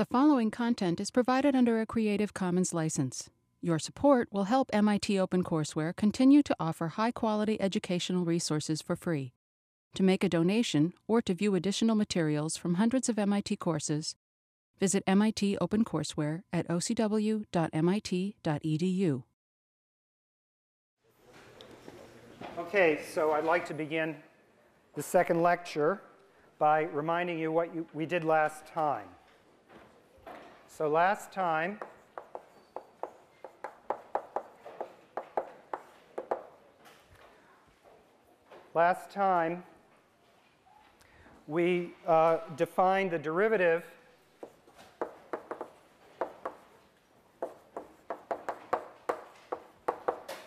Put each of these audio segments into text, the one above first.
The following content is provided under a Creative Commons license. Your support will help MIT OpenCourseware continue to offer high quality educational resources for free. To make a donation or to view additional materials from hundreds of MIT courses, visit MIT OpenCourseware at ocw.mit.edu. Okay, so I'd like to begin the second lecture by reminding you what you, we did last time. So last time, last time we uh, defined the derivative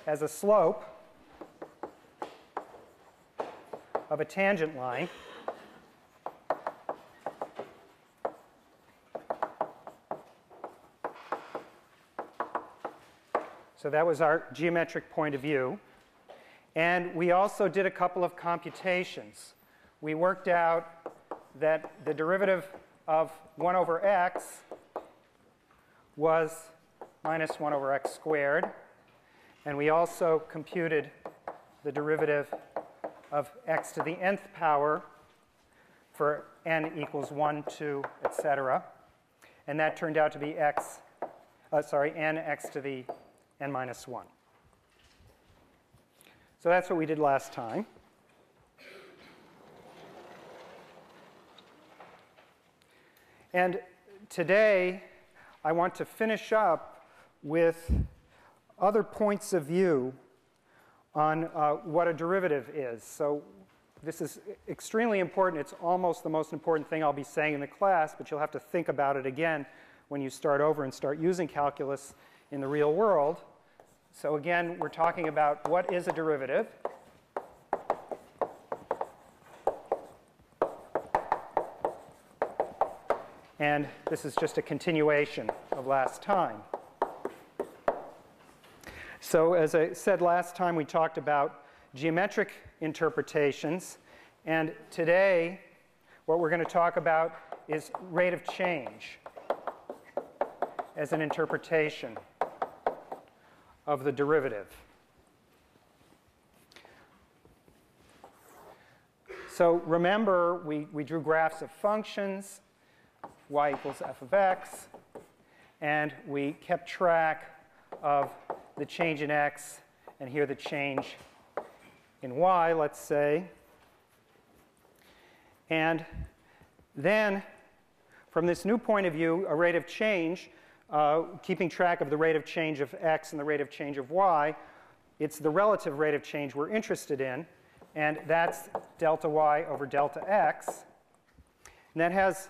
as a slope of a tangent line. So that was our geometric point of view. And we also did a couple of computations. We worked out that the derivative of 1 over x was minus 1 over x squared. And we also computed the derivative of x to the nth power for n equals 1, 2, etc. And that turned out to be x, uh, sorry, n x to the n minus 1. So that's what we did last time. And today, I want to finish up with other points of view on uh, what a derivative is. So this is extremely important. It's almost the most important thing I'll be saying in the class, but you'll have to think about it again when you start over and start using calculus in the real world. So again, we're talking about what is a derivative. And this is just a continuation of last time. So as I said last time, we talked about geometric interpretations. And today, what we're going to talk about is rate of change as an interpretation of the derivative. So remember, we, we drew graphs of functions, y equals f of x, and we kept track of the change in x, and here the change in y, let's say. And then, from this new point of view, a rate of change uh, keeping track of the rate of change of x and the rate of change of y, it's the relative rate of change we're interested in, and that's delta y over delta x. And that has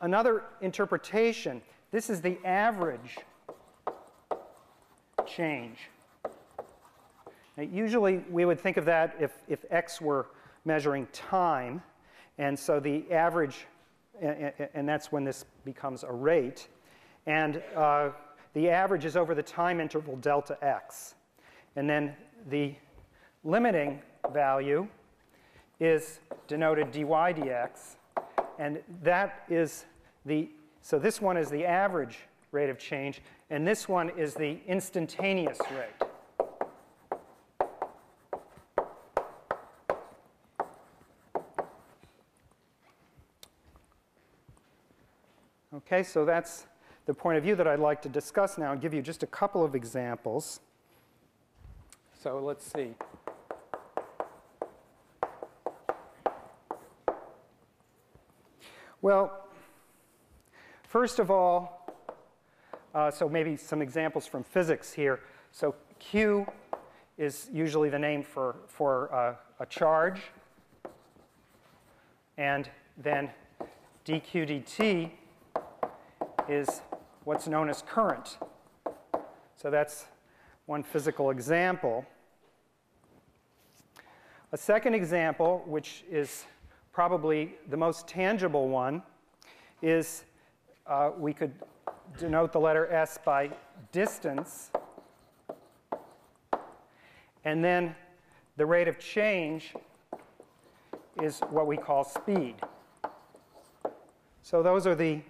another interpretation. This is the average change. Now, usually we would think of that if, if x were measuring time, and so the average, and, and that's when this becomes a rate. And uh, the average is over the time interval delta x. And then the limiting value is denoted dy dx. And that is the, so this one is the average rate of change, and this one is the instantaneous rate. Okay, so that's the point of view that I'd like to discuss now and give you just a couple of examples. So let's see. Well, first of all, uh, so maybe some examples from physics here. So Q is usually the name for, for uh, a charge. And then dq dt is what's known as current. So that's one physical example. A second example, which is probably the most tangible one, is uh, we could denote the letter S by distance. And then the rate of change is what we call speed. So those are the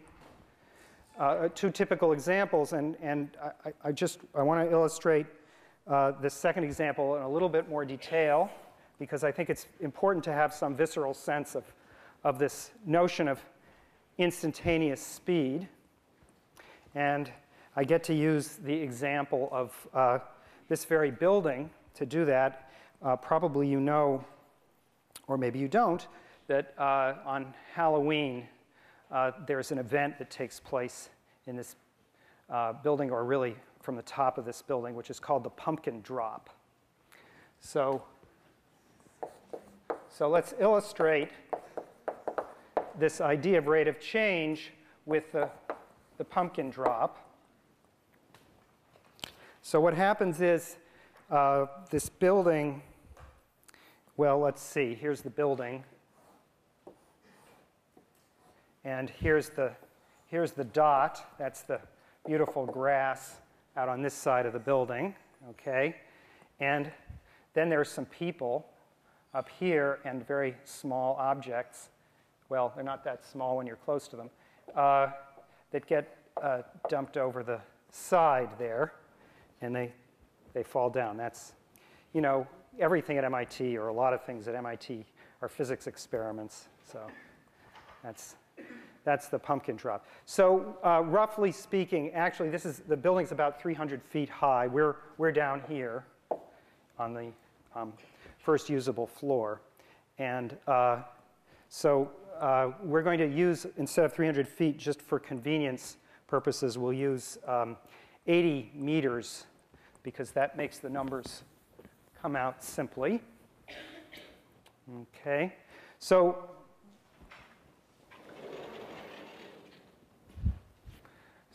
uh, two typical examples, and, and I, I just I want to illustrate uh, the second example in a little bit more detail because I think it's important to have some visceral sense of, of this notion of instantaneous speed. And I get to use the example of uh, this very building to do that. Uh, probably you know, or maybe you don't, that uh, on Halloween uh, there's an event that takes place in this uh, building, or really from the top of this building, which is called the pumpkin drop. So, so let's illustrate this idea of rate of change with the, the pumpkin drop. So what happens is uh, this building, well, let's see, here's the building. And here's the, here's the dot, that's the beautiful grass out on this side of the building, okay? And then there's some people up here and very small objects. Well, they're not that small when you're close to them, uh, that get uh, dumped over the side there, and they, they fall down. That's, you know, everything at MIT, or a lot of things at MIT, are physics experiments. So that's, that's the pumpkin drop. So uh, roughly speaking, actually, this is the building's about 300 feet high. We're, we're down here on the um, first usable floor. And uh, so uh, we're going to use, instead of 300 feet, just for convenience purposes, we'll use um, 80 meters because that makes the numbers come out simply. Okay, so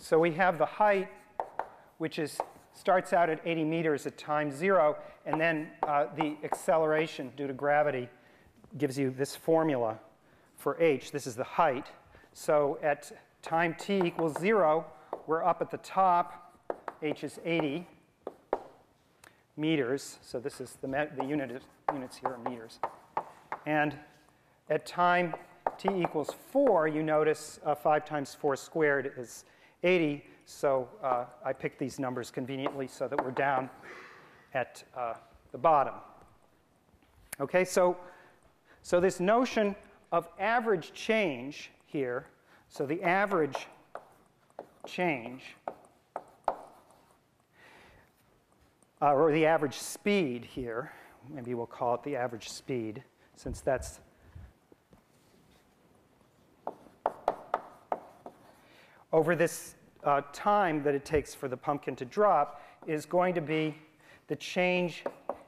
So we have the height, which is, starts out at 80 meters at time zero, and then uh, the acceleration due to gravity gives you this formula for h. This is the height. So at time t equals zero, we're up at the top. h is 80 meters. So this is the, the unit, units here are meters. And at time t equals 4, you notice uh, 5 times 4 squared is 80. So uh, I picked these numbers conveniently so that we're down at uh, the bottom. Okay, so, so this notion of average change here, so the average change, uh, or the average speed here, maybe we'll call it the average speed, since that's over this uh, time that it takes for the pumpkin to drop is going to be the change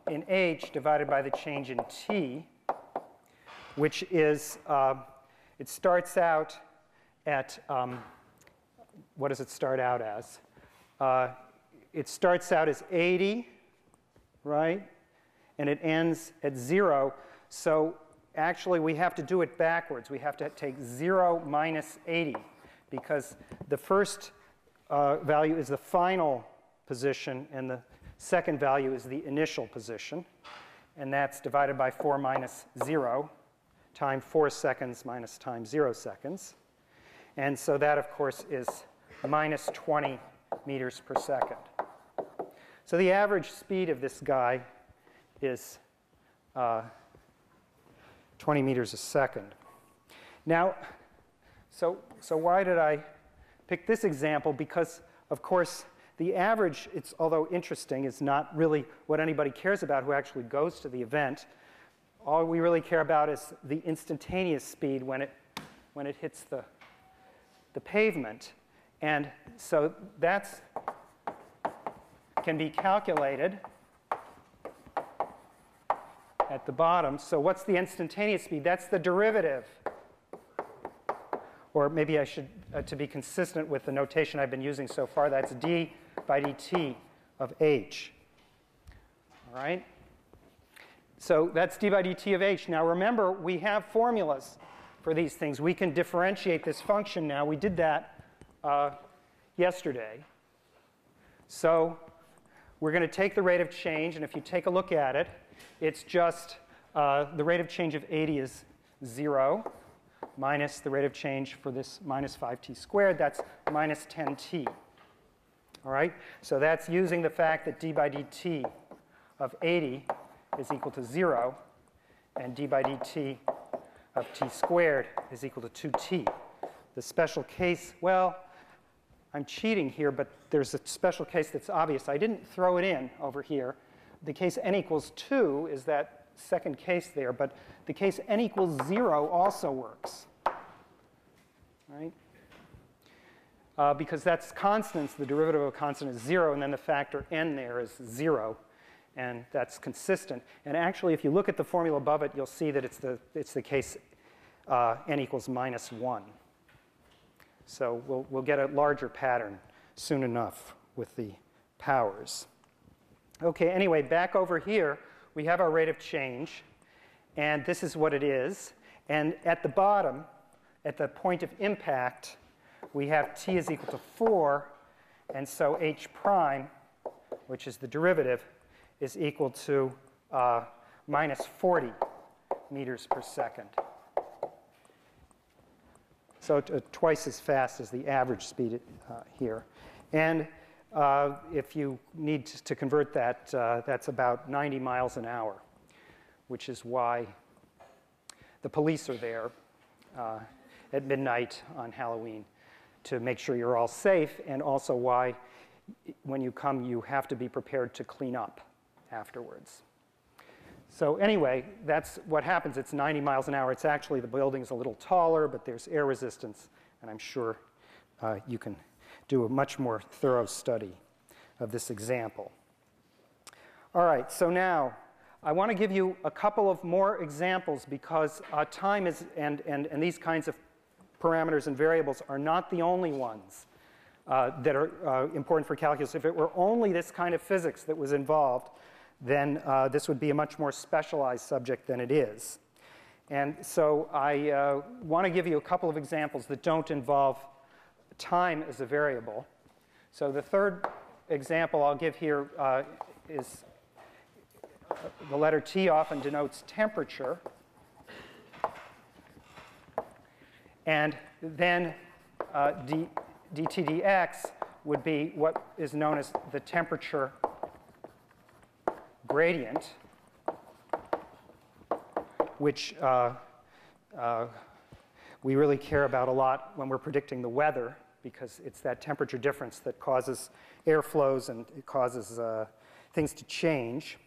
in h divided by the change in t, which is, uh, it starts out at, um, what does it start out as? Uh, it starts out as 80, right? And it ends at 0. So actually, we have to do it backwards. We have to take 0 minus 80 because the first uh, value is the final position and the second value is the initial position. And that's divided by 4 minus 0, time 4 seconds minus time 0 seconds. And so that, of course, is minus 20 meters per second. So the average speed of this guy is uh, 20 meters a second. Now, so, so why did I pick this example? Because, of course, the average, it's, although interesting, is not really what anybody cares about who actually goes to the event. All we really care about is the instantaneous speed when it, when it hits the, the pavement. And so that's can be calculated at the bottom. So what's the instantaneous speed? That's the derivative or maybe I should, uh, to be consistent with the notation I've been using so far, that's d by dt of h. All right? So that's d by dt of h. Now remember, we have formulas for these things. We can differentiate this function now. We did that uh, yesterday. So we're going to take the rate of change, and if you take a look at it, it's just uh, the rate of change of 80 is 0 minus the rate of change for this minus 5t squared. That's minus 10t. All right? So that's using the fact that d by dt of 80 is equal to 0, and d by dt of t squared is equal to 2t. The special case, well, I'm cheating here, but there's a special case that's obvious. I didn't throw it in over here. The case n equals 2 is that second case there, but the case n equals 0 also works. Right? Uh, because that's constants, the derivative of a constant is 0, and then the factor n there is 0 and that's consistent. And actually, if you look at the formula above it, you'll see that it's the, it's the case uh, n equals minus 1. So we'll, we'll get a larger pattern soon enough with the powers. Okay, anyway, back over here, we have our rate of change, and this is what it is. And at the bottom, at the point of impact, we have t is equal to 4, and so h prime, which is the derivative, is equal to uh, minus 40 meters per second. So uh, twice as fast as the average speed uh, here. And uh, if you need to convert that, uh, that's about 90 miles an hour, which is why the police are there uh, at midnight on Halloween to make sure you're all safe, and also why when you come, you have to be prepared to clean up afterwards. So anyway, that's what happens. It's 90 miles an hour. It's actually, the building's a little taller, but there's air resistance, and I'm sure uh, you can do a much more thorough study of this example. All right, so now I want to give you a couple of more examples because uh, time is, and, and, and these kinds of parameters and variables are not the only ones uh, that are uh, important for calculus. If it were only this kind of physics that was involved, then uh, this would be a much more specialized subject than it is. And so I uh, want to give you a couple of examples that don't involve time as a variable. So the third example I'll give here uh, is the letter T often denotes temperature. And then uh, d, dt dx would be what is known as the temperature gradient, which uh, uh, we really care about a lot when we're predicting the weather because it's that temperature difference that causes airflows and it causes uh, things to change.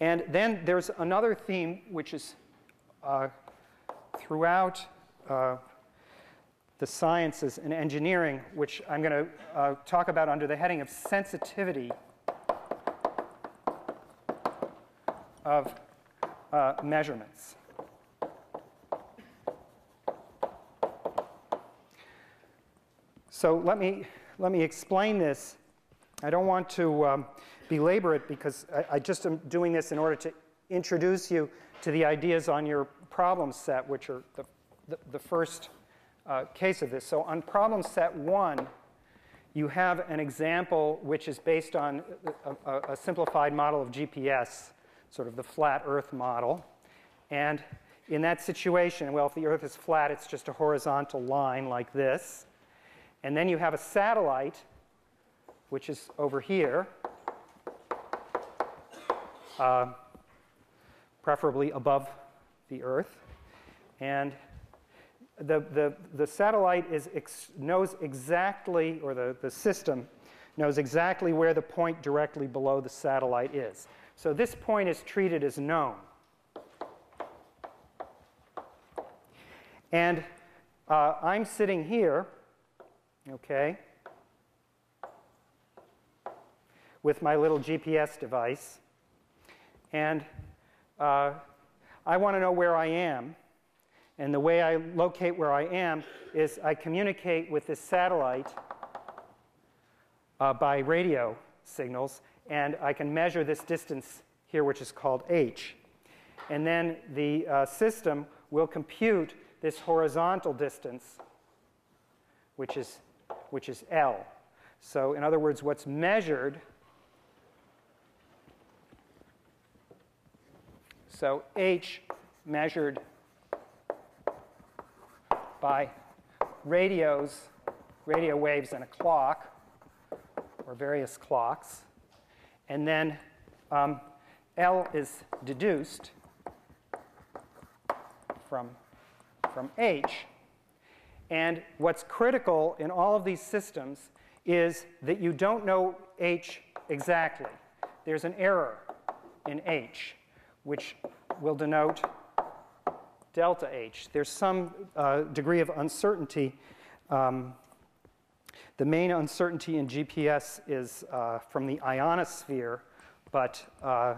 And then there's another theme which is uh, throughout uh, the sciences and engineering, which I'm going to uh, talk about under the heading of sensitivity of uh, measurements. So let me, let me explain this. I don't want to um, belabor it because I, I, just am doing this in order to introduce you to the ideas on your problem set, which are the, the, the first uh, case of this. So on problem set one, you have an example which is based on a, a, a simplified model of GPS sort of the flat Earth model. And in that situation, well, if the Earth is flat, it's just a horizontal line like this. And then you have a satellite, which is over here, uh, preferably above the Earth. And the, the, the satellite is ex knows exactly, or the, the system knows exactly where the point directly below the satellite is. So this point is treated as known. And uh, I'm sitting here, okay, with my little GPS device. And uh, I want to know where I am. And the way I locate where I am is I communicate with this satellite uh, by radio signals and I can measure this distance here, which is called h. And then the uh, system will compute this horizontal distance, which is, which is L. So in other words, what's measured, so h measured by radios, radio waves and a clock, or various clocks. And then um, L is deduced from, from H. And what's critical in all of these systems is that you don't know H exactly. There's an error in H, which will denote delta H. There's some uh, degree of uncertainty. Um, the main uncertainty in GPS is uh, from the ionosphere, but uh,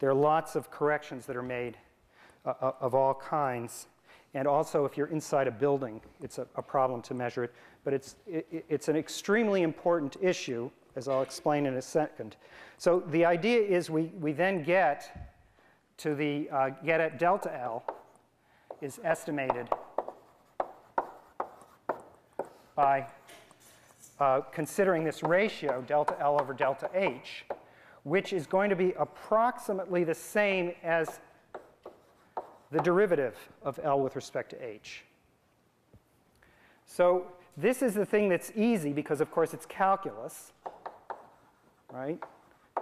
there are lots of corrections that are made uh, uh, of all kinds. And also, if you're inside a building, it's a, a problem to measure it. But it's, it, it's an extremely important issue, as I'll explain in a second. So the idea is we, we then get to the, uh, get at delta L is estimated by uh, considering this ratio, delta L over delta H, which is going to be approximately the same as the derivative of L with respect to H. So this is the thing that's easy because, of course, it's calculus, right?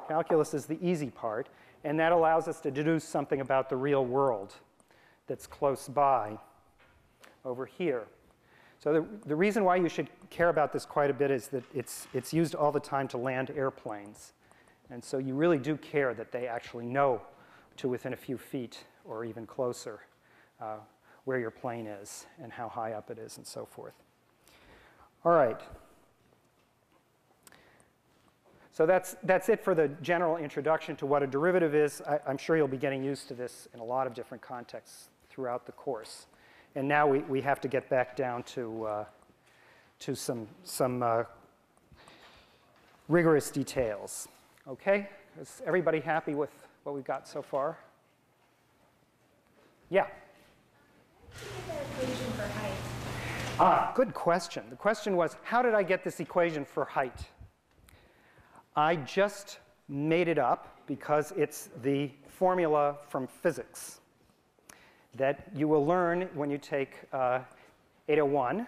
Calculus is the easy part, and that allows us to deduce something about the real world that's close by over here. So the, the reason why you should care about this quite a bit is that it's, it's used all the time to land airplanes. And so you really do care that they actually know to within a few feet or even closer uh, where your plane is and how high up it is and so forth. All right. So that's, that's it for the general introduction to what a derivative is. I, am sure you'll be getting used to this in a lot of different contexts throughout the course. And now we, we have to get back down to, uh, to some, some uh, rigorous details. Okay? Is everybody happy with what we've got so far? Yeah. Ah, good question. The question was, how did I get this equation for height? I just made it up because it's the formula from physics that you will learn when you take uh, 801.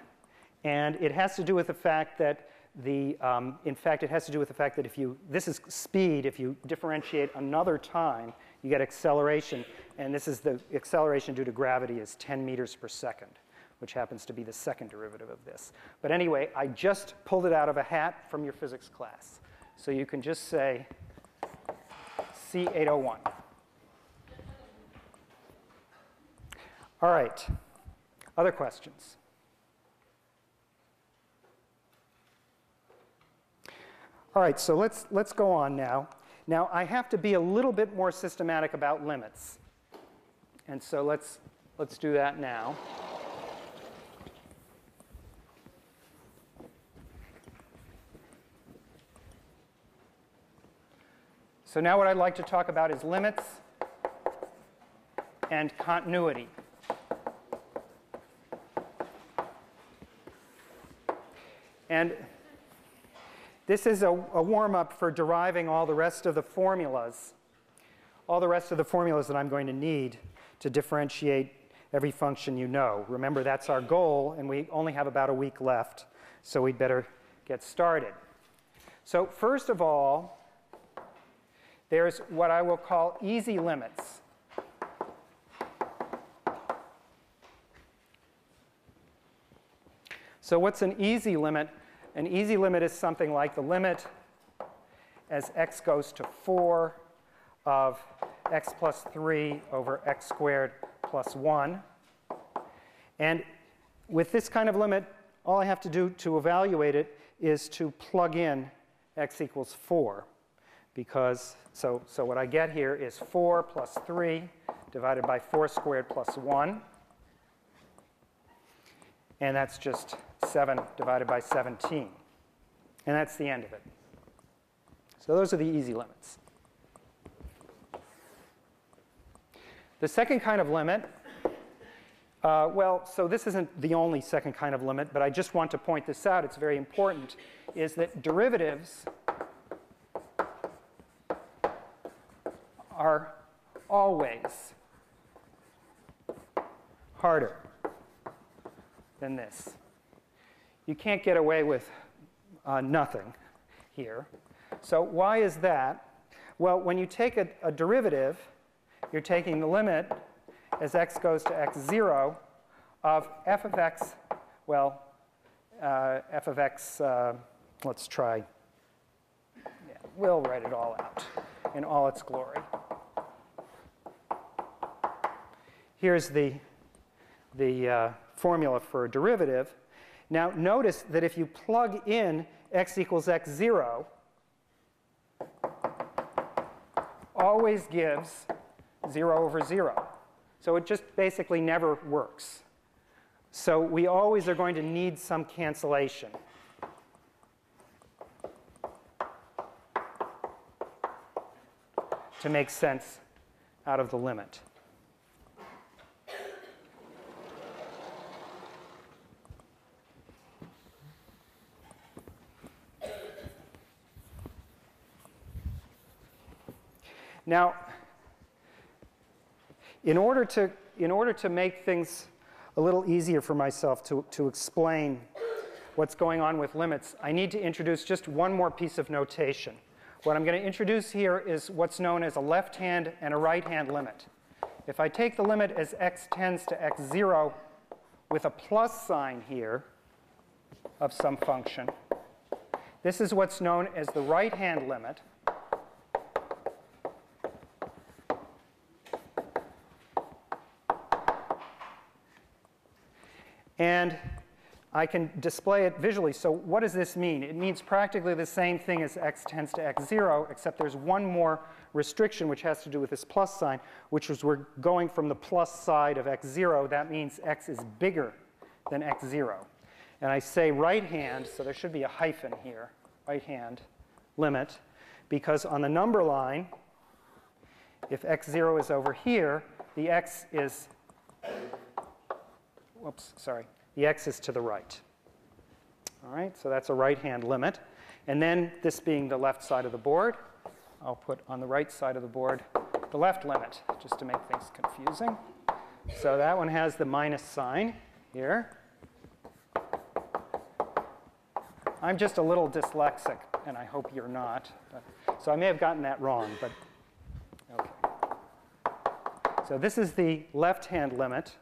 And it has to do with the fact that the, um, in fact, it has to do with the fact that if you, this is speed, if you differentiate another time, you get acceleration. And this is the acceleration due to gravity is 10 meters per second, which happens to be the second derivative of this. But anyway, I just pulled it out of a hat from your physics class. So you can just say C801. All right. Other questions? All right, so let's, let's go on now. Now, I have to be a little bit more systematic about limits. And so let's, let's do that now. So now what I'd like to talk about is limits and continuity. And this is a, a warm-up for deriving all the rest of the formulas, all the rest of the formulas that I'm going to need to differentiate every function you know. Remember, that's our goal, and we only have about a week left, so we'd better get started. So first of all, there's what I will call easy limits. So what's an easy limit? An easy limit is something like the limit as x goes to 4 of x plus 3 over x squared plus 1. And with this kind of limit, all I have to do to evaluate it is to plug in x equals 4 because, so, so what I get here is 4 plus 3 divided by 4 squared plus 1. And that's just 7 divided by 17. And that's the end of it. So those are the easy limits. The second kind of limit, uh, well, so this isn't the only second kind of limit, but I just want to point this out. It's very important, is that derivatives are always harder than this. You can't get away with uh, nothing here. So why is that? Well, when you take a, a derivative, you're taking the limit as x goes to x0 of f of x, well, uh, f of x, uh, let's try. Yeah, we'll write it all out in all its glory. Here's the, the uh, formula for a derivative. Now, notice that if you plug in x equals x0, always gives 0 over 0. So it just basically never works. So we always are going to need some cancellation. to make sense out of the limit. Now, in order to, in order to make things a little easier for myself to, to explain what's going on with limits, I need to introduce just one more piece of notation. What I'm going to introduce here is what's known as a left hand and a right hand limit. If I take the limit as x tends to x0 with a plus sign here of some function, this is what's known as the right hand limit. And I can display it visually. So what does this mean? It means practically the same thing as x tends to x0, except there's one more restriction which has to do with this plus sign, which is we're going from the plus side of x0. That means x is bigger than x0. And I say right hand, so there should be a hyphen here, right hand limit, because on the number line, if x0 is over here, the x is whoops, sorry, the x is to the right. All right, so that's a right-hand limit. And then this being the left side of the board, I'll put on the right side of the board the left limit, just to make things confusing. So that one has the minus sign here. I'm just a little dyslexic, and I hope you're not. But, so I may have gotten that wrong, but okay. So this is the left-hand limit.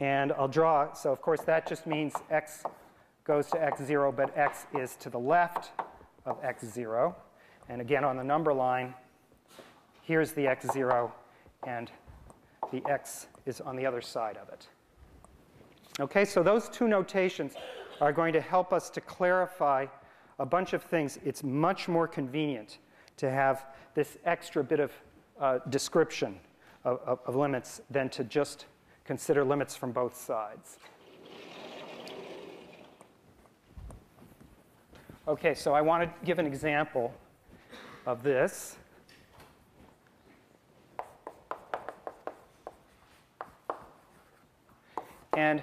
And I'll draw, so of course that just means x goes to x0, but x is to the left of x0. And again, on the number line, here's the x0, and the x is on the other side of it. Okay, so those two notations are going to help us to clarify a bunch of things. It's much more convenient to have this extra bit of uh, description of, of, of limits than to just consider limits from both sides. Okay, so I want to give an example of this. And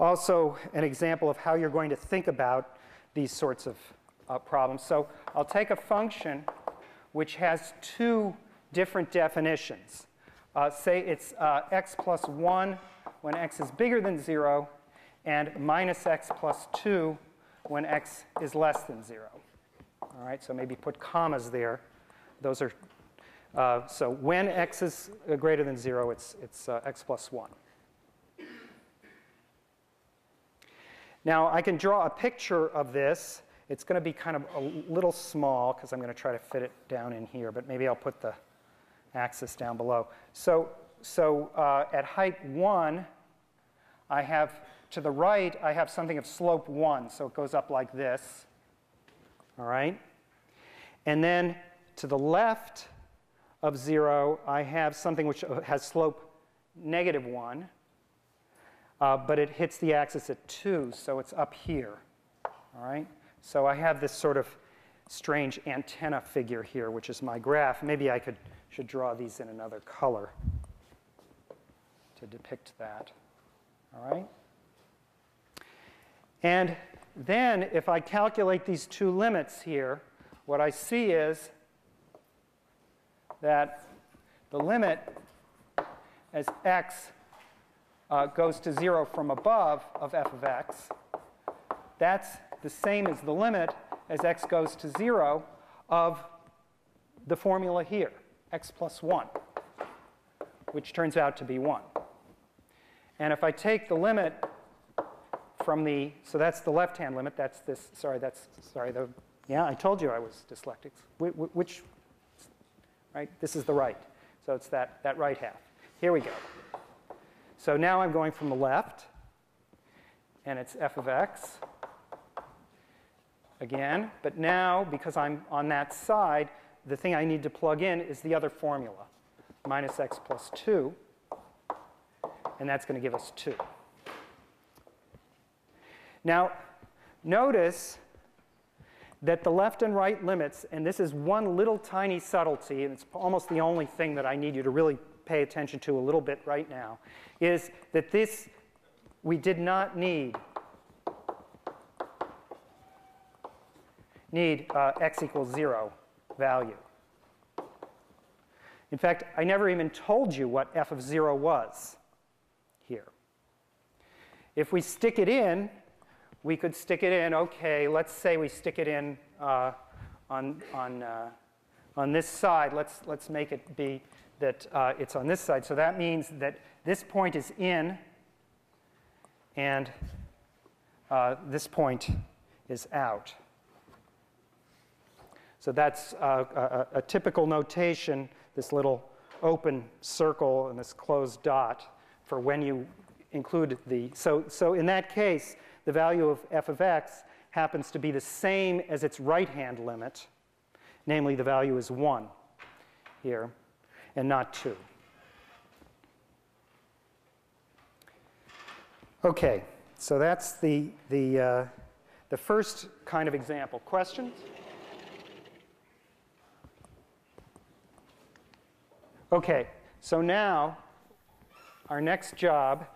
also an example of how you're going to think about these sorts of uh, problems. So I'll take a function which has two different definitions. Uh, say it's uh, x plus 1 when x is bigger than 0, and minus x plus 2 when x is less than 0. All right, so maybe put commas there. Those are, uh, so when x is uh, greater than 0, it's, it's uh, x plus 1. Now, I can draw a picture of this. It's going to be kind of a little small because I'm going to try to fit it down in here, but maybe I'll put the axis down below. So, so uh, at height 1, I have, to the right, I have something of slope 1. So it goes up like this. All right? And then to the left of 0, I have something which has slope negative 1. Uh, but it hits the axis at 2, so it's up here. All right? So I have this sort of strange antenna figure here, which is my graph. Maybe I could should draw these in another color to depict that. All right? And then if I calculate these two limits here, what I see is that the limit as x uh, goes to 0 from above of f of x, that's the same as the limit as x goes to 0 of the formula here, x plus 1, which turns out to be 1. And if I take the limit from the, so that's the left-hand limit, that's this, sorry, that's, sorry, the, yeah, I told you I was dyslexic. Which, right, this is the right. So it's that, that right half. Here we go. So now I'm going from the left, and it's f of x again. But now, because I'm on that side, the thing I need to plug in is the other formula, minus x plus 2. And that's going to give us 2. Now, notice that the left and right limits, and this is one little tiny subtlety, and it's almost the only thing that I need you to really pay attention to a little bit right now, is that this, we did not need need uh, x equals 0 value. In fact, I never even told you what f of 0 was here. If we stick it in, we could stick it in, okay, let's say we stick it in uh, on, on, uh, on this side. Let's, let's make it be that uh, it's on this side. So that means that this point is in, and uh, this point is out. So that's a, a, a, typical notation, this little open circle and this closed dot for when you include the. So, so in that case, the value of f of x happens to be the same as its right hand limit, namely the value is 1 here and not 2. Okay, so that's the, the, uh, the first kind of example. Questions? Okay, so now our next job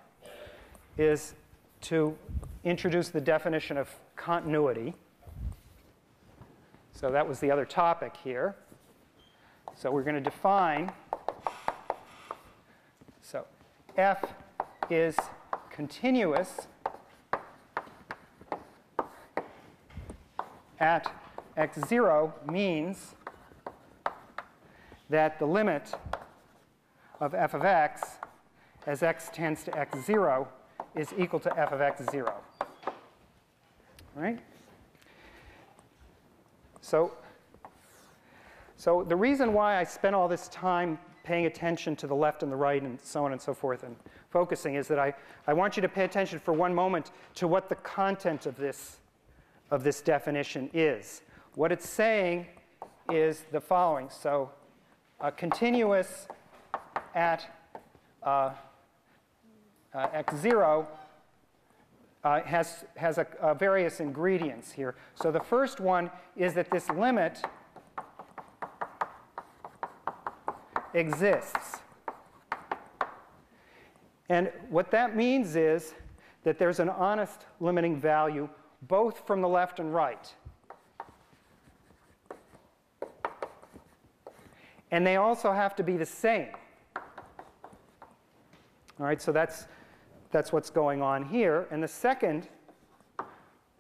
is to introduce the definition of continuity. So that was the other topic here. So we're going to define. So f is continuous at x0 means that the limit of f of x as x tends to x0 is equal to f of x0. Right? So, so the reason why I spent all this time paying attention to the left and the right and so on and so forth and focusing is that I, I want you to pay attention for one moment to what the content of this, of this definition is. What it's saying is the following. So a continuous at uh, uh, x0 uh, has, has a, a various ingredients here. So the first one is that this limit exists. And what that means is that there's an honest limiting value both from the left and right. And they also have to be the same. All right, so that's, that's what's going on here. And the second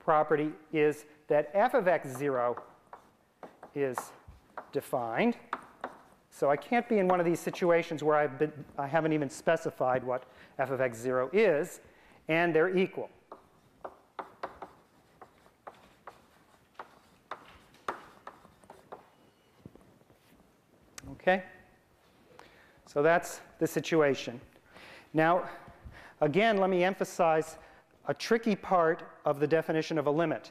property is that f of x0 is defined. So I can't be in one of these situations where I've been, I haven't even specified what f of x0 is, and they're equal. Okay? So that's the situation. Now, again, let me emphasize a tricky part of the definition of a limit.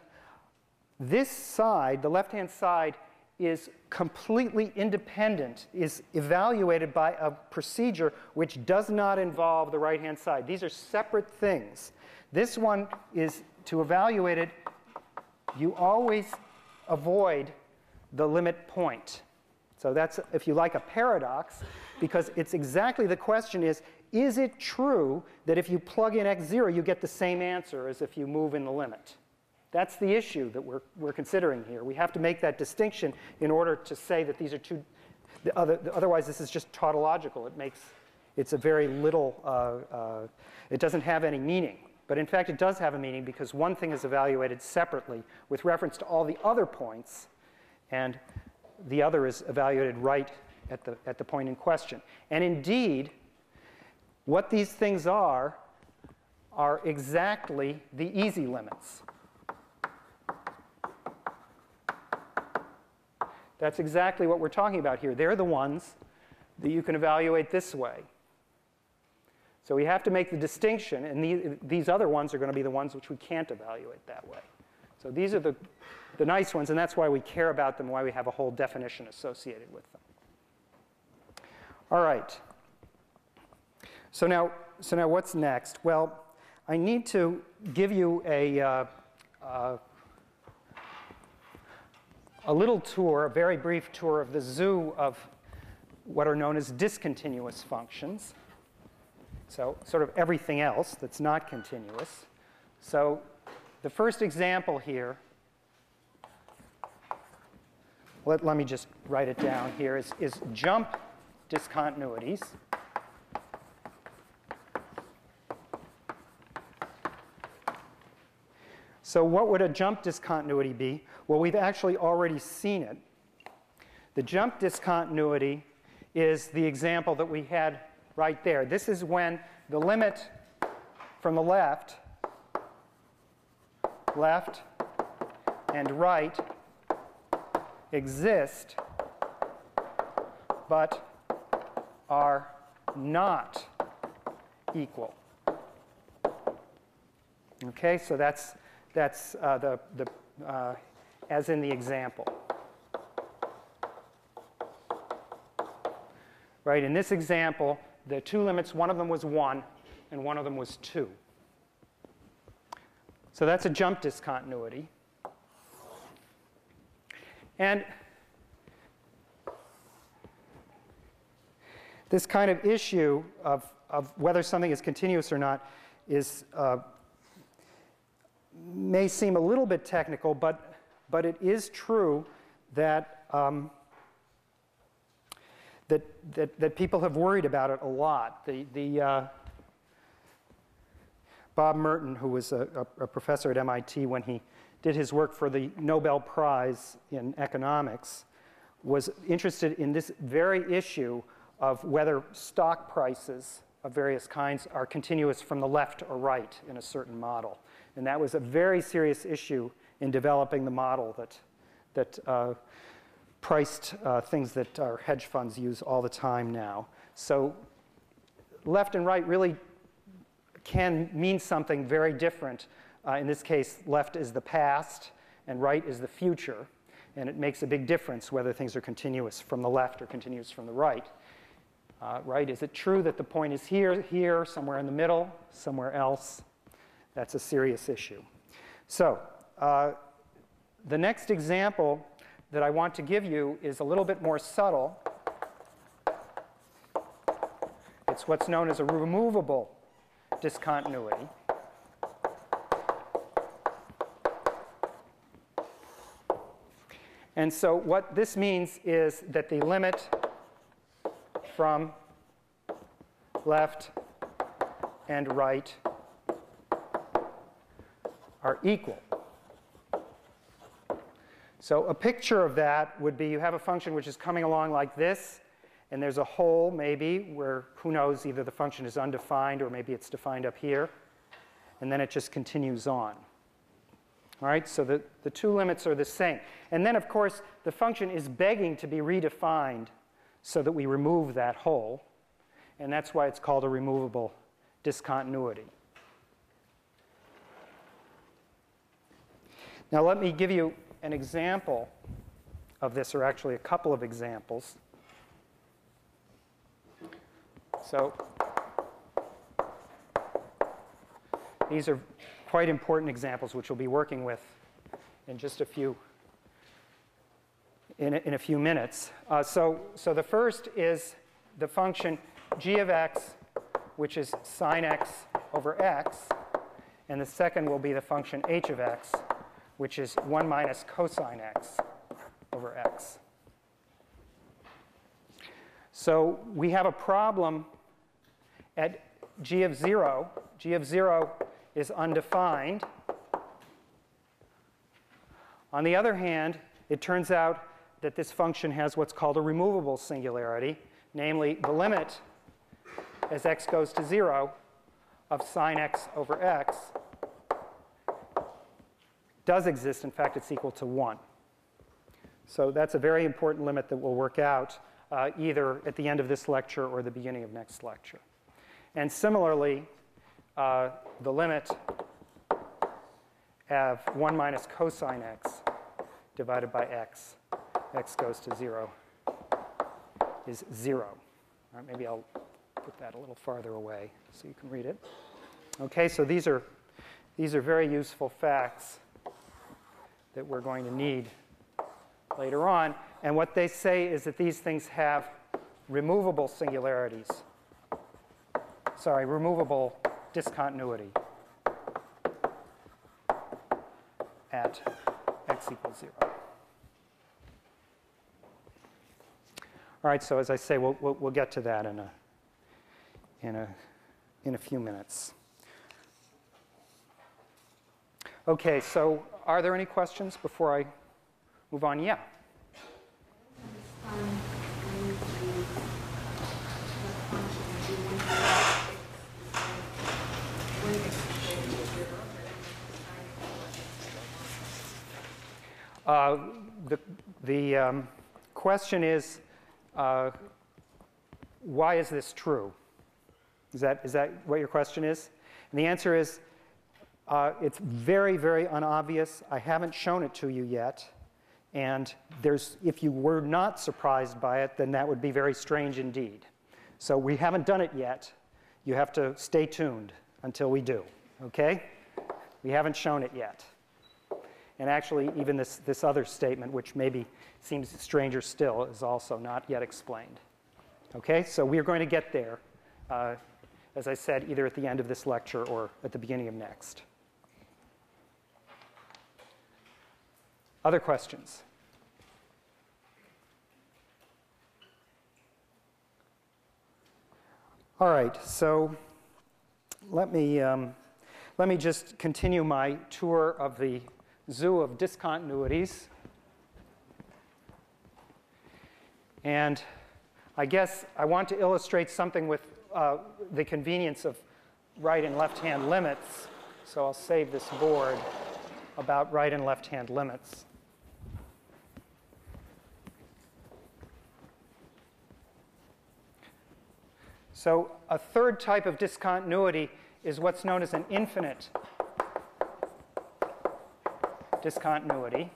This side, the left-hand side, is completely independent, is evaluated by a procedure which does not involve the right-hand side. These are separate things. This one is to evaluate it, you always avoid the limit point. So that's, if you like, a paradox, because it's exactly the question is, is it true that if you plug in x0, you get the same answer as if you move in the limit? That's the issue that we're, we're considering here. We have to make that distinction in order to say that these are two, other, otherwise this is just tautological. It makes, it's a very little, uh, uh, it doesn't have any meaning. But in fact, it does have a meaning because one thing is evaluated separately with reference to all the other points, and the other is evaluated right at the, at the point in question. And indeed, what these things are are exactly the easy limits. That's exactly what we're talking about here. They're the ones that you can evaluate this way. So we have to make the distinction, and these, these other ones are going to be the ones which we can't evaluate that way. So these are the, the nice ones, and that's why we care about them, why we have a whole definition associated with them. All right. So now, so now what's next? Well, I need to give you a, uh, uh, a little tour, a very brief tour of the zoo of what are known as discontinuous functions. So, sort of everything else that's not continuous. So, the first example here, let, let me just write it down here, is, is jump discontinuities. So, what would a jump discontinuity be? Well, we've actually already seen it. The jump discontinuity is the example that we had right there. This is when the limit from the left, left and right exist, but are not equal. Okay, so that's, that's uh, the, the uh, as in the example. Right, in this example, the two limits, one of them was 1 and one of them was 2. So that's a jump discontinuity. And this kind of issue of, of whether something is continuous or not is, uh, may seem a little bit technical, but, but it is true that um, that, that, that people have worried about it a lot. The, the, uh, Bob Merton, who was a, a, a, professor at MIT when he did his work for the Nobel Prize in economics, was interested in this very issue of whether stock prices of various kinds are continuous from the left or right in a certain model. And that was a very serious issue in developing the model that, that uh, priced uh, things that our hedge funds use all the time now. So left and right really can mean something very different. Uh, in this case, left is the past and right is the future. And it makes a big difference whether things are continuous from the left or continuous from the right. Uh, right, is it true that the point is here, here, somewhere in the middle, somewhere else? That's a serious issue. So, uh, the next example that I want to give you is a little bit more subtle. It's what's known as a removable discontinuity. And so what this means is that the limit from left and right are equal. So a picture of that would be you have a function which is coming along like this, and there's a hole maybe where, who knows, either the function is undefined or maybe it's defined up here, and then it just continues on. All right, so the, the two limits are the same. And then, of course, the function is begging to be redefined so that we remove that hole, and that's why it's called a removable discontinuity. Now, let me give you an example of this, or actually a couple of examples. So these are quite important examples which we'll be working with in just a few in a, in a few minutes. Uh, so, so the first is the function g of x, which is sine x over x, and the second will be the function h of x, which is 1 minus cosine x over x. So we have a problem at g of 0, g of 0 is undefined. On the other hand, it turns out that this function has what's called a removable singularity, namely the limit as x goes to 0 of sine x over x does exist. In fact, it's equal to 1. So that's a very important limit that we'll work out uh, either at the end of this lecture or the beginning of next lecture. And similarly, uh, the limit of 1 minus cosine x divided by x, x goes to 0, is 0. Right, maybe I'll put that a little farther away so you can read it. Okay, so these are, these are very useful facts that we're going to need later on. And what they say is that these things have removable singularities. Sorry, removable discontinuity at x equals 0. All right, so as I say, we'll, we'll, we'll get to that in a, in, a, in a few minutes. Okay, so are there any questions before I move on? Yeah. Uh, the the um, question is, uh, why is this true? Is that, is that what your question is? And the answer is, uh, it's very, very unobvious. I haven't shown it to you yet. And there's, if you were not surprised by it, then that would be very strange indeed. So we haven't done it yet. You have to stay tuned until we do, okay? We haven't shown it yet. And actually, even this, this other statement, which maybe seems stranger still, is also not yet explained. Okay, so we're going to get there, uh, as I said, either at the end of this lecture or at the beginning of next. Other questions? All right, so let me, um, let me just continue my tour of the zoo of discontinuities. And I guess I want to illustrate something with uh, the convenience of right and left hand limits. So I'll save this board about right and left hand limits. So a third type of discontinuity is what's known as an infinite discontinuity.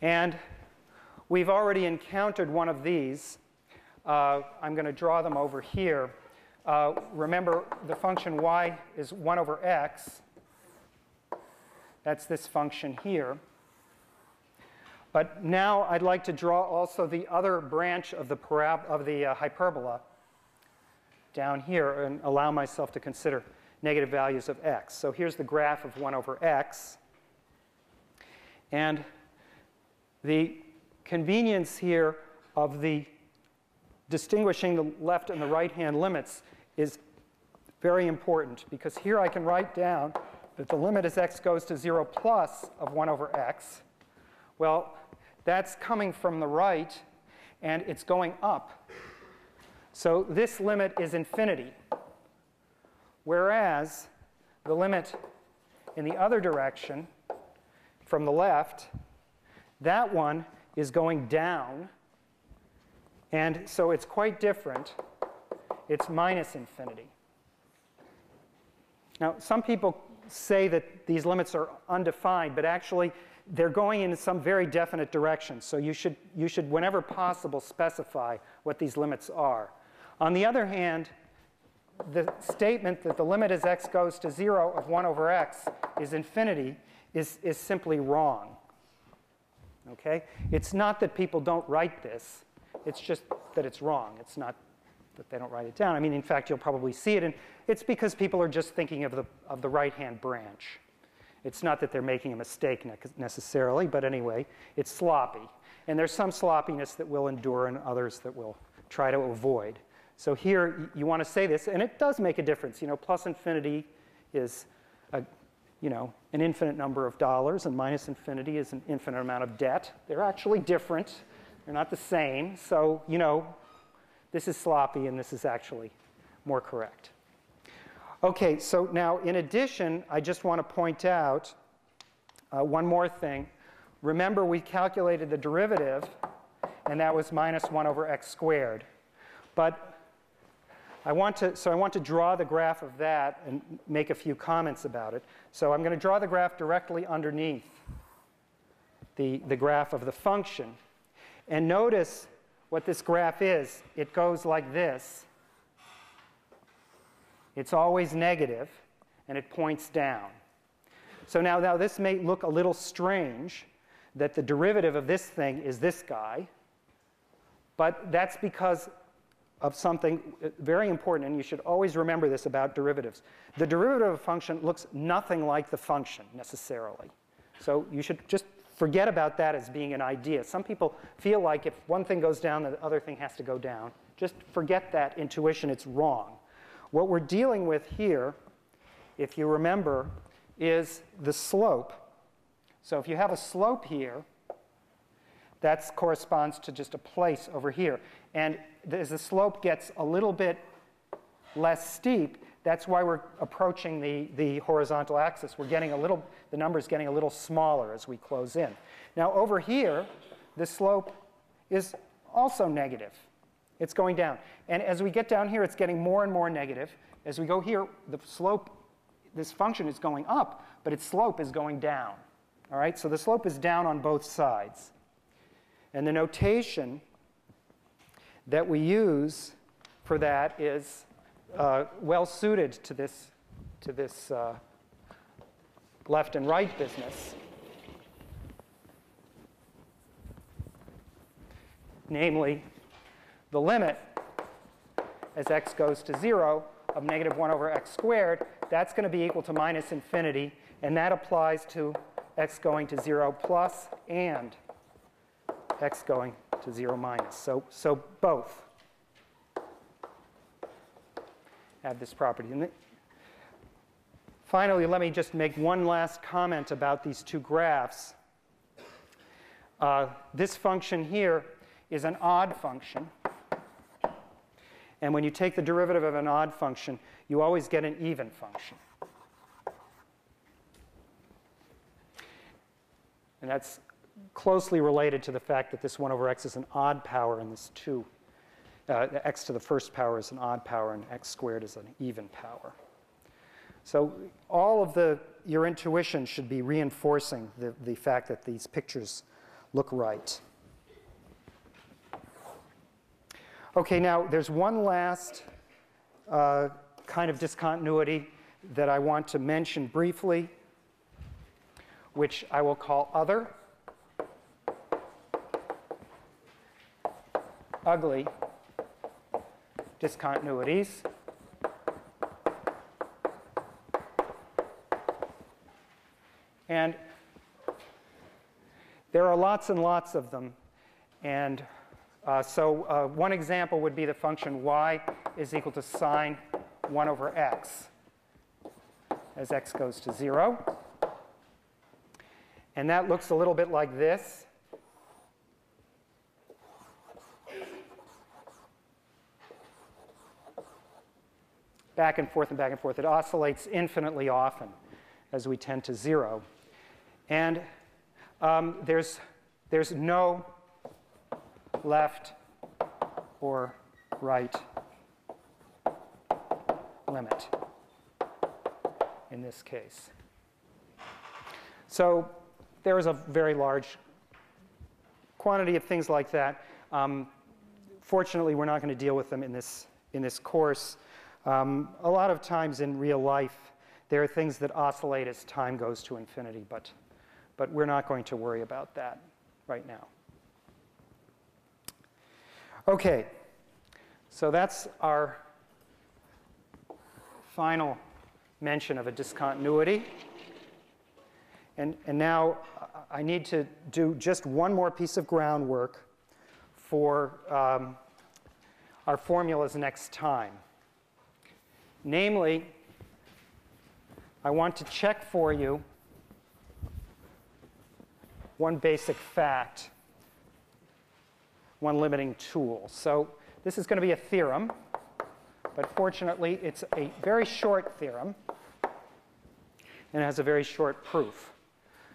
And we've already encountered one of these. Uh, I'm going to draw them over here. Uh, remember, the function y is 1 over x. That's this function here. But now I'd like to draw also the other branch of the, parab- of the uh, hyperbola down here and allow myself to consider negative values of x. So here's the graph of 1 over x. And the convenience here of the distinguishing the left and the right hand limits is very important because here I can write down that the limit as x goes to 0 plus of 1 over x. Well, that's coming from the right and it's going up so this limit is infinity. Whereas the limit in the other direction from the left, that one is going down. And so it's quite different. It's minus infinity. Now, some people say that these limits are undefined, but actually they're going in some very definite direction. So you should, you should, whenever possible, specify what these limits are. On the other hand, the statement that the limit as x goes to 0 of 1 over x is infinity is, is simply wrong. Okay? It's not that people don't write this, it's just that it's wrong. It's not that they don't write it down. I mean, in fact, you'll probably see it, and it's because people are just thinking of the, of the right hand branch. It's not that they're making a mistake necessarily, but anyway, it's sloppy. And there's some sloppiness that we'll endure and others that we'll try to avoid. So here you want to say this, and it does make a difference. You know, plus infinity is a, you know, an infinite number of dollars, and minus infinity is an infinite amount of debt. They're actually different. They're not the same. So, you know, this is sloppy and this is actually more correct. Okay, so now in addition, I just want to point out uh, one more thing. Remember, we calculated the derivative, and that was minus 1 over x squared. But I want to, so I want to draw the graph of that and make a few comments about it. So I'm going to draw the graph directly underneath the, the graph of the function. And notice what this graph is. It goes like this. It's always negative, and it points down. So now, now this may look a little strange that the derivative of this thing is this guy, but that's because of something uh, very important, and you should always remember this about derivatives. The derivative of a function looks nothing like the function necessarily. So you should just forget about that as being an idea. Some people feel like if one thing goes down, the other thing has to go down. Just forget that intuition, it's wrong. What we're dealing with here, if you remember, is the slope. So if you have a slope here, that corresponds to just a place over here. And as the slope gets a little bit less steep, that's why we're approaching the, the horizontal axis. We're getting a little, the number's getting a little smaller as we close in. Now over here, the slope is also negative. It's going down. And as we get down here, it's getting more and more negative. As we go here, the slope, this function is going up, but its slope is going down. All right, so the slope is down on both sides. And the notation that we use for that is uh, well suited to this, to this uh, left and right business. Namely, the limit as x goes to 0 of negative 1 over x squared, that's going to be equal to minus infinity, and that applies to x going to 0 plus and x going to 0 minus. So, so both have this property. And finally, let me just make one last comment about these two graphs. Uh, this function here is an odd function. And when you take the derivative of an odd function, you always get an even function. And that's closely related to the fact that this 1 over x is an odd power and this 2, uh, x to the first power is an odd power and x squared is an even power. So all of the, your intuition should be reinforcing the, the fact that these pictures look right. Okay, now there's one last uh, kind of discontinuity that I want to mention briefly, which I will call other. Ugly discontinuities. And there are lots and lots of them. And uh, so uh, one example would be the function y is equal to sine 1 over x as x goes to 0. And that looks a little bit like this. Back and forth and back and forth. It oscillates infinitely often as we tend to 0. And um, there's, there's no left or right limit in this case. So there is a very large quantity of things like that. Um, fortunately, we're not going to deal with them in this, in this course. Um, a lot of times in real life, there are things that oscillate as time goes to infinity, but, but we're not going to worry about that right now. Okay, so that's our final mention of a discontinuity. And, and now I need to do just one more piece of groundwork for um, our formulas next time. Namely, I want to check for you one basic fact, one limiting tool. So this is going to be a theorem, but fortunately it's a very short theorem and it has a very short proof.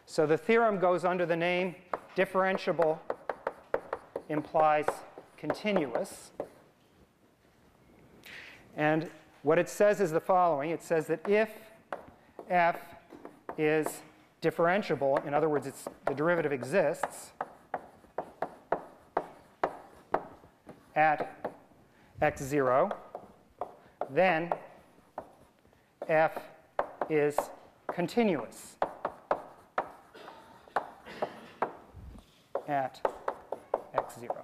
So the theorem goes under the name differentiable implies continuous. And what it says is the following. It says that if f is differentiable, in other words, the derivative exists at x0, then f is continuous at x0.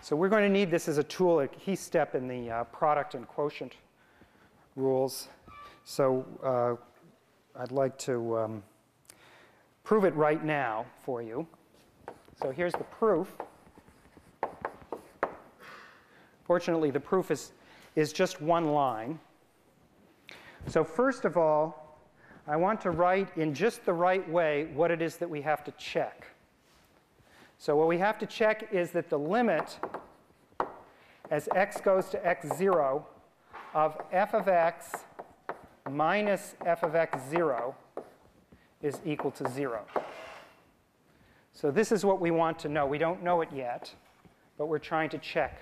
So we're going to need this as a tool, a key step in the uh, product and quotient rules. So uh, I'd like to um, prove it right now for you. So here's the proof. Fortunately, the proof is, is just one line. So first of all, I want to write in just the right way what it is that we have to check. So what we have to check is that the limit as x goes to x0 of f of x minus f of x0 is equal to 0. So this is what we want to know. We don't know it yet, but we're trying to check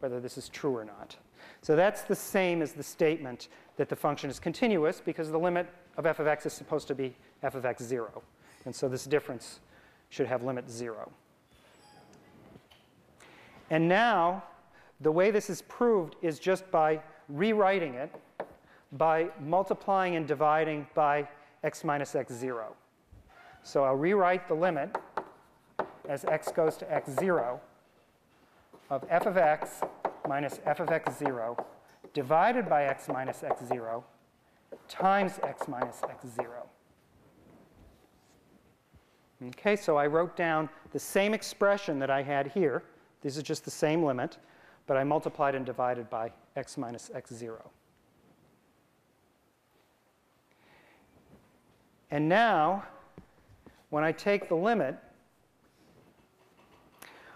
whether this is true or not. So that's the same as the statement that the function is continuous because the limit of f of x is supposed to be f of x0. And so this difference should have limit 0. And now, the way this is proved is just by rewriting it by multiplying and dividing by x minus x0. So I'll rewrite the limit as x goes to x0 of f of x minus f of x0 divided by x minus x0 times x minus x0. Okay, so I wrote down the same expression that I had here. This is just the same limit, but I multiplied and divided by x minus x0. And now, when I take the limit,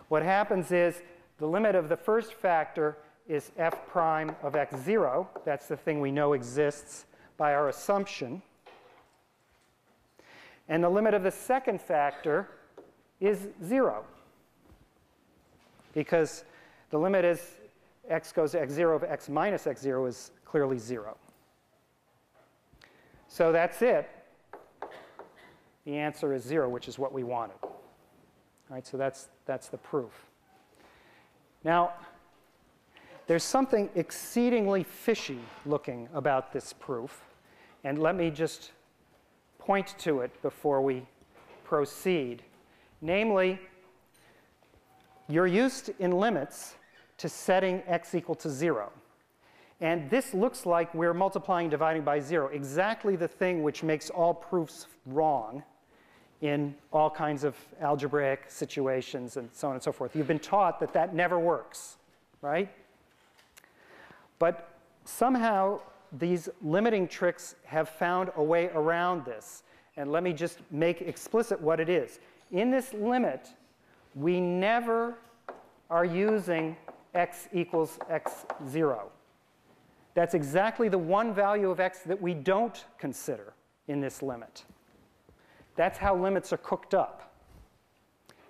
what happens is the limit of the first factor is f prime of x0. That's the thing we know exists by our assumption. And the limit of the second factor is 0 because the limit is x goes to x0 of x minus x0 is clearly 0. So that's it. The answer is 0, which is what we wanted. All right, so that's, that's the proof. Now, there's something exceedingly fishy looking about this proof. And let me just point to it before we proceed. Namely, you're used in limits to setting x equal to 0. And this looks like we're multiplying dividing by 0, exactly the thing which makes all proofs wrong in all kinds of algebraic situations and so on and so forth. You've been taught that that never works, right? But somehow these limiting tricks have found a way around this. And let me just make explicit what it is. In this limit, we never are using x equals x0. That's exactly the one value of x that we don't consider in this limit. That's how limits are cooked up.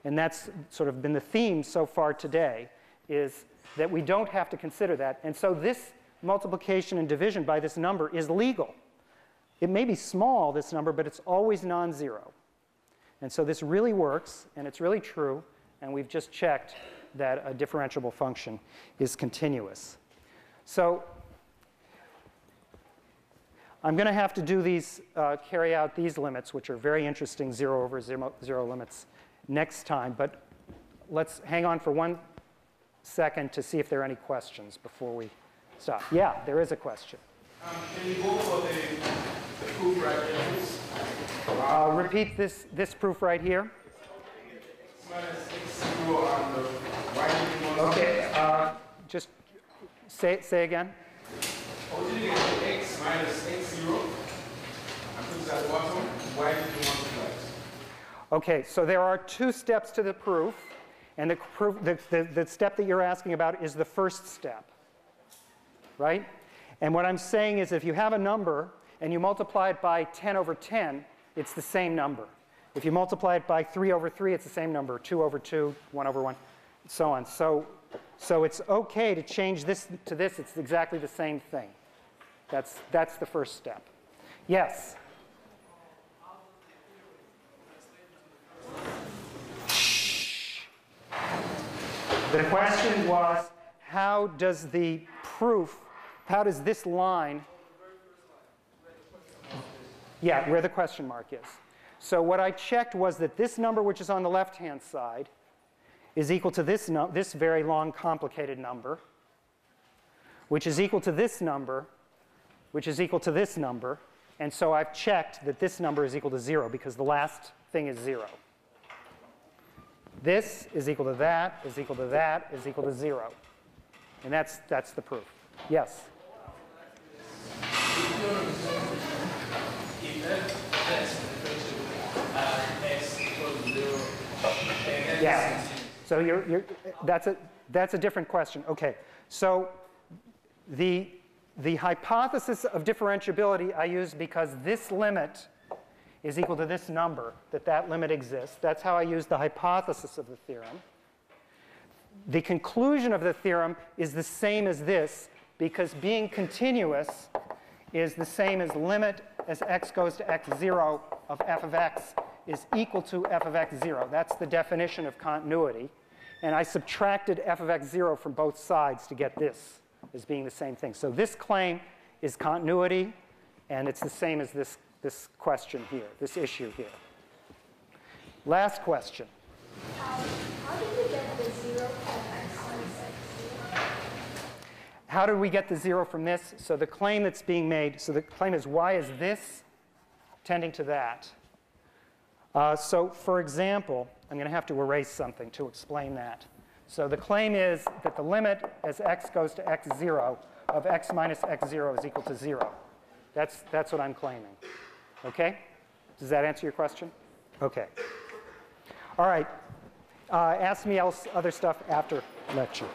And that's sort of been the theme so far today, is that we don't have to consider that. And so this multiplication and division by this number is legal. It may be small, this number, but it's always non-zero. And so this really works, and it's really true, and we've just checked that a differentiable function is continuous. So I'm going to have to do these, uh, carry out these limits, which are very interesting, 0 over zero, zero limits, next time. But let's hang on for one second to see if there are any questions before we stop. Yeah, there is a question. Um, can you go for the, the proof right here, please? Uh, repeat this, this proof right here. Minus x zero on the y equals Okay, uh, just say, say again. Did you minus x zero? And put bottom, y equals one plus. Okay, so there are two steps to the proof, and the, proof, the, the, the step that you're asking about is the first step, right? And what I'm saying is if you have a number and you multiply it by 10 over 10, it's the same number. If you multiply it by 3 over 3, it's the same number, 2 over 2, 1 over 1, so on. So, so it's okay to change this to this. It's exactly the same thing. That's, that's the first step. Yes? The question was, how does the proof, how does this line, yeah, where the question mark is. So what I checked was that this number, which is on the left-hand side, is equal to this, this very long, complicated number, which is equal to this number, which is equal to this number. And so I've checked that this number is equal to 0 because the last thing is 0. This is equal to that, is equal to that, is equal to 0. And that's, that's the proof. Yes? Yeah. So you're, you're, that's, a, that's a different question. Okay. So the, the hypothesis of differentiability I use because this limit is equal to this number, that that limit exists. That's how I use the hypothesis of the theorem. The conclusion of the theorem is the same as this because being continuous is the same as limit as x goes to x0 of f of x is equal to f of x0. That's the definition of continuity. And I subtracted f of x0 from both sides to get this as being the same thing. So this claim is continuity, and it's the same as this, this question here, this issue here. Last question. how did we get the zero from x? How did we get the zero from this? So the claim that's being made, so the claim is why is this tending to that. Uh, so for example, I'm going to have to erase something to explain that. So the claim is that the limit as x goes to x0 of x minus x0 is equal to 0. That's, that's what I'm claiming. Okay? Does that answer your question? Okay. All right. Uh, ask me else other stuff after lecture.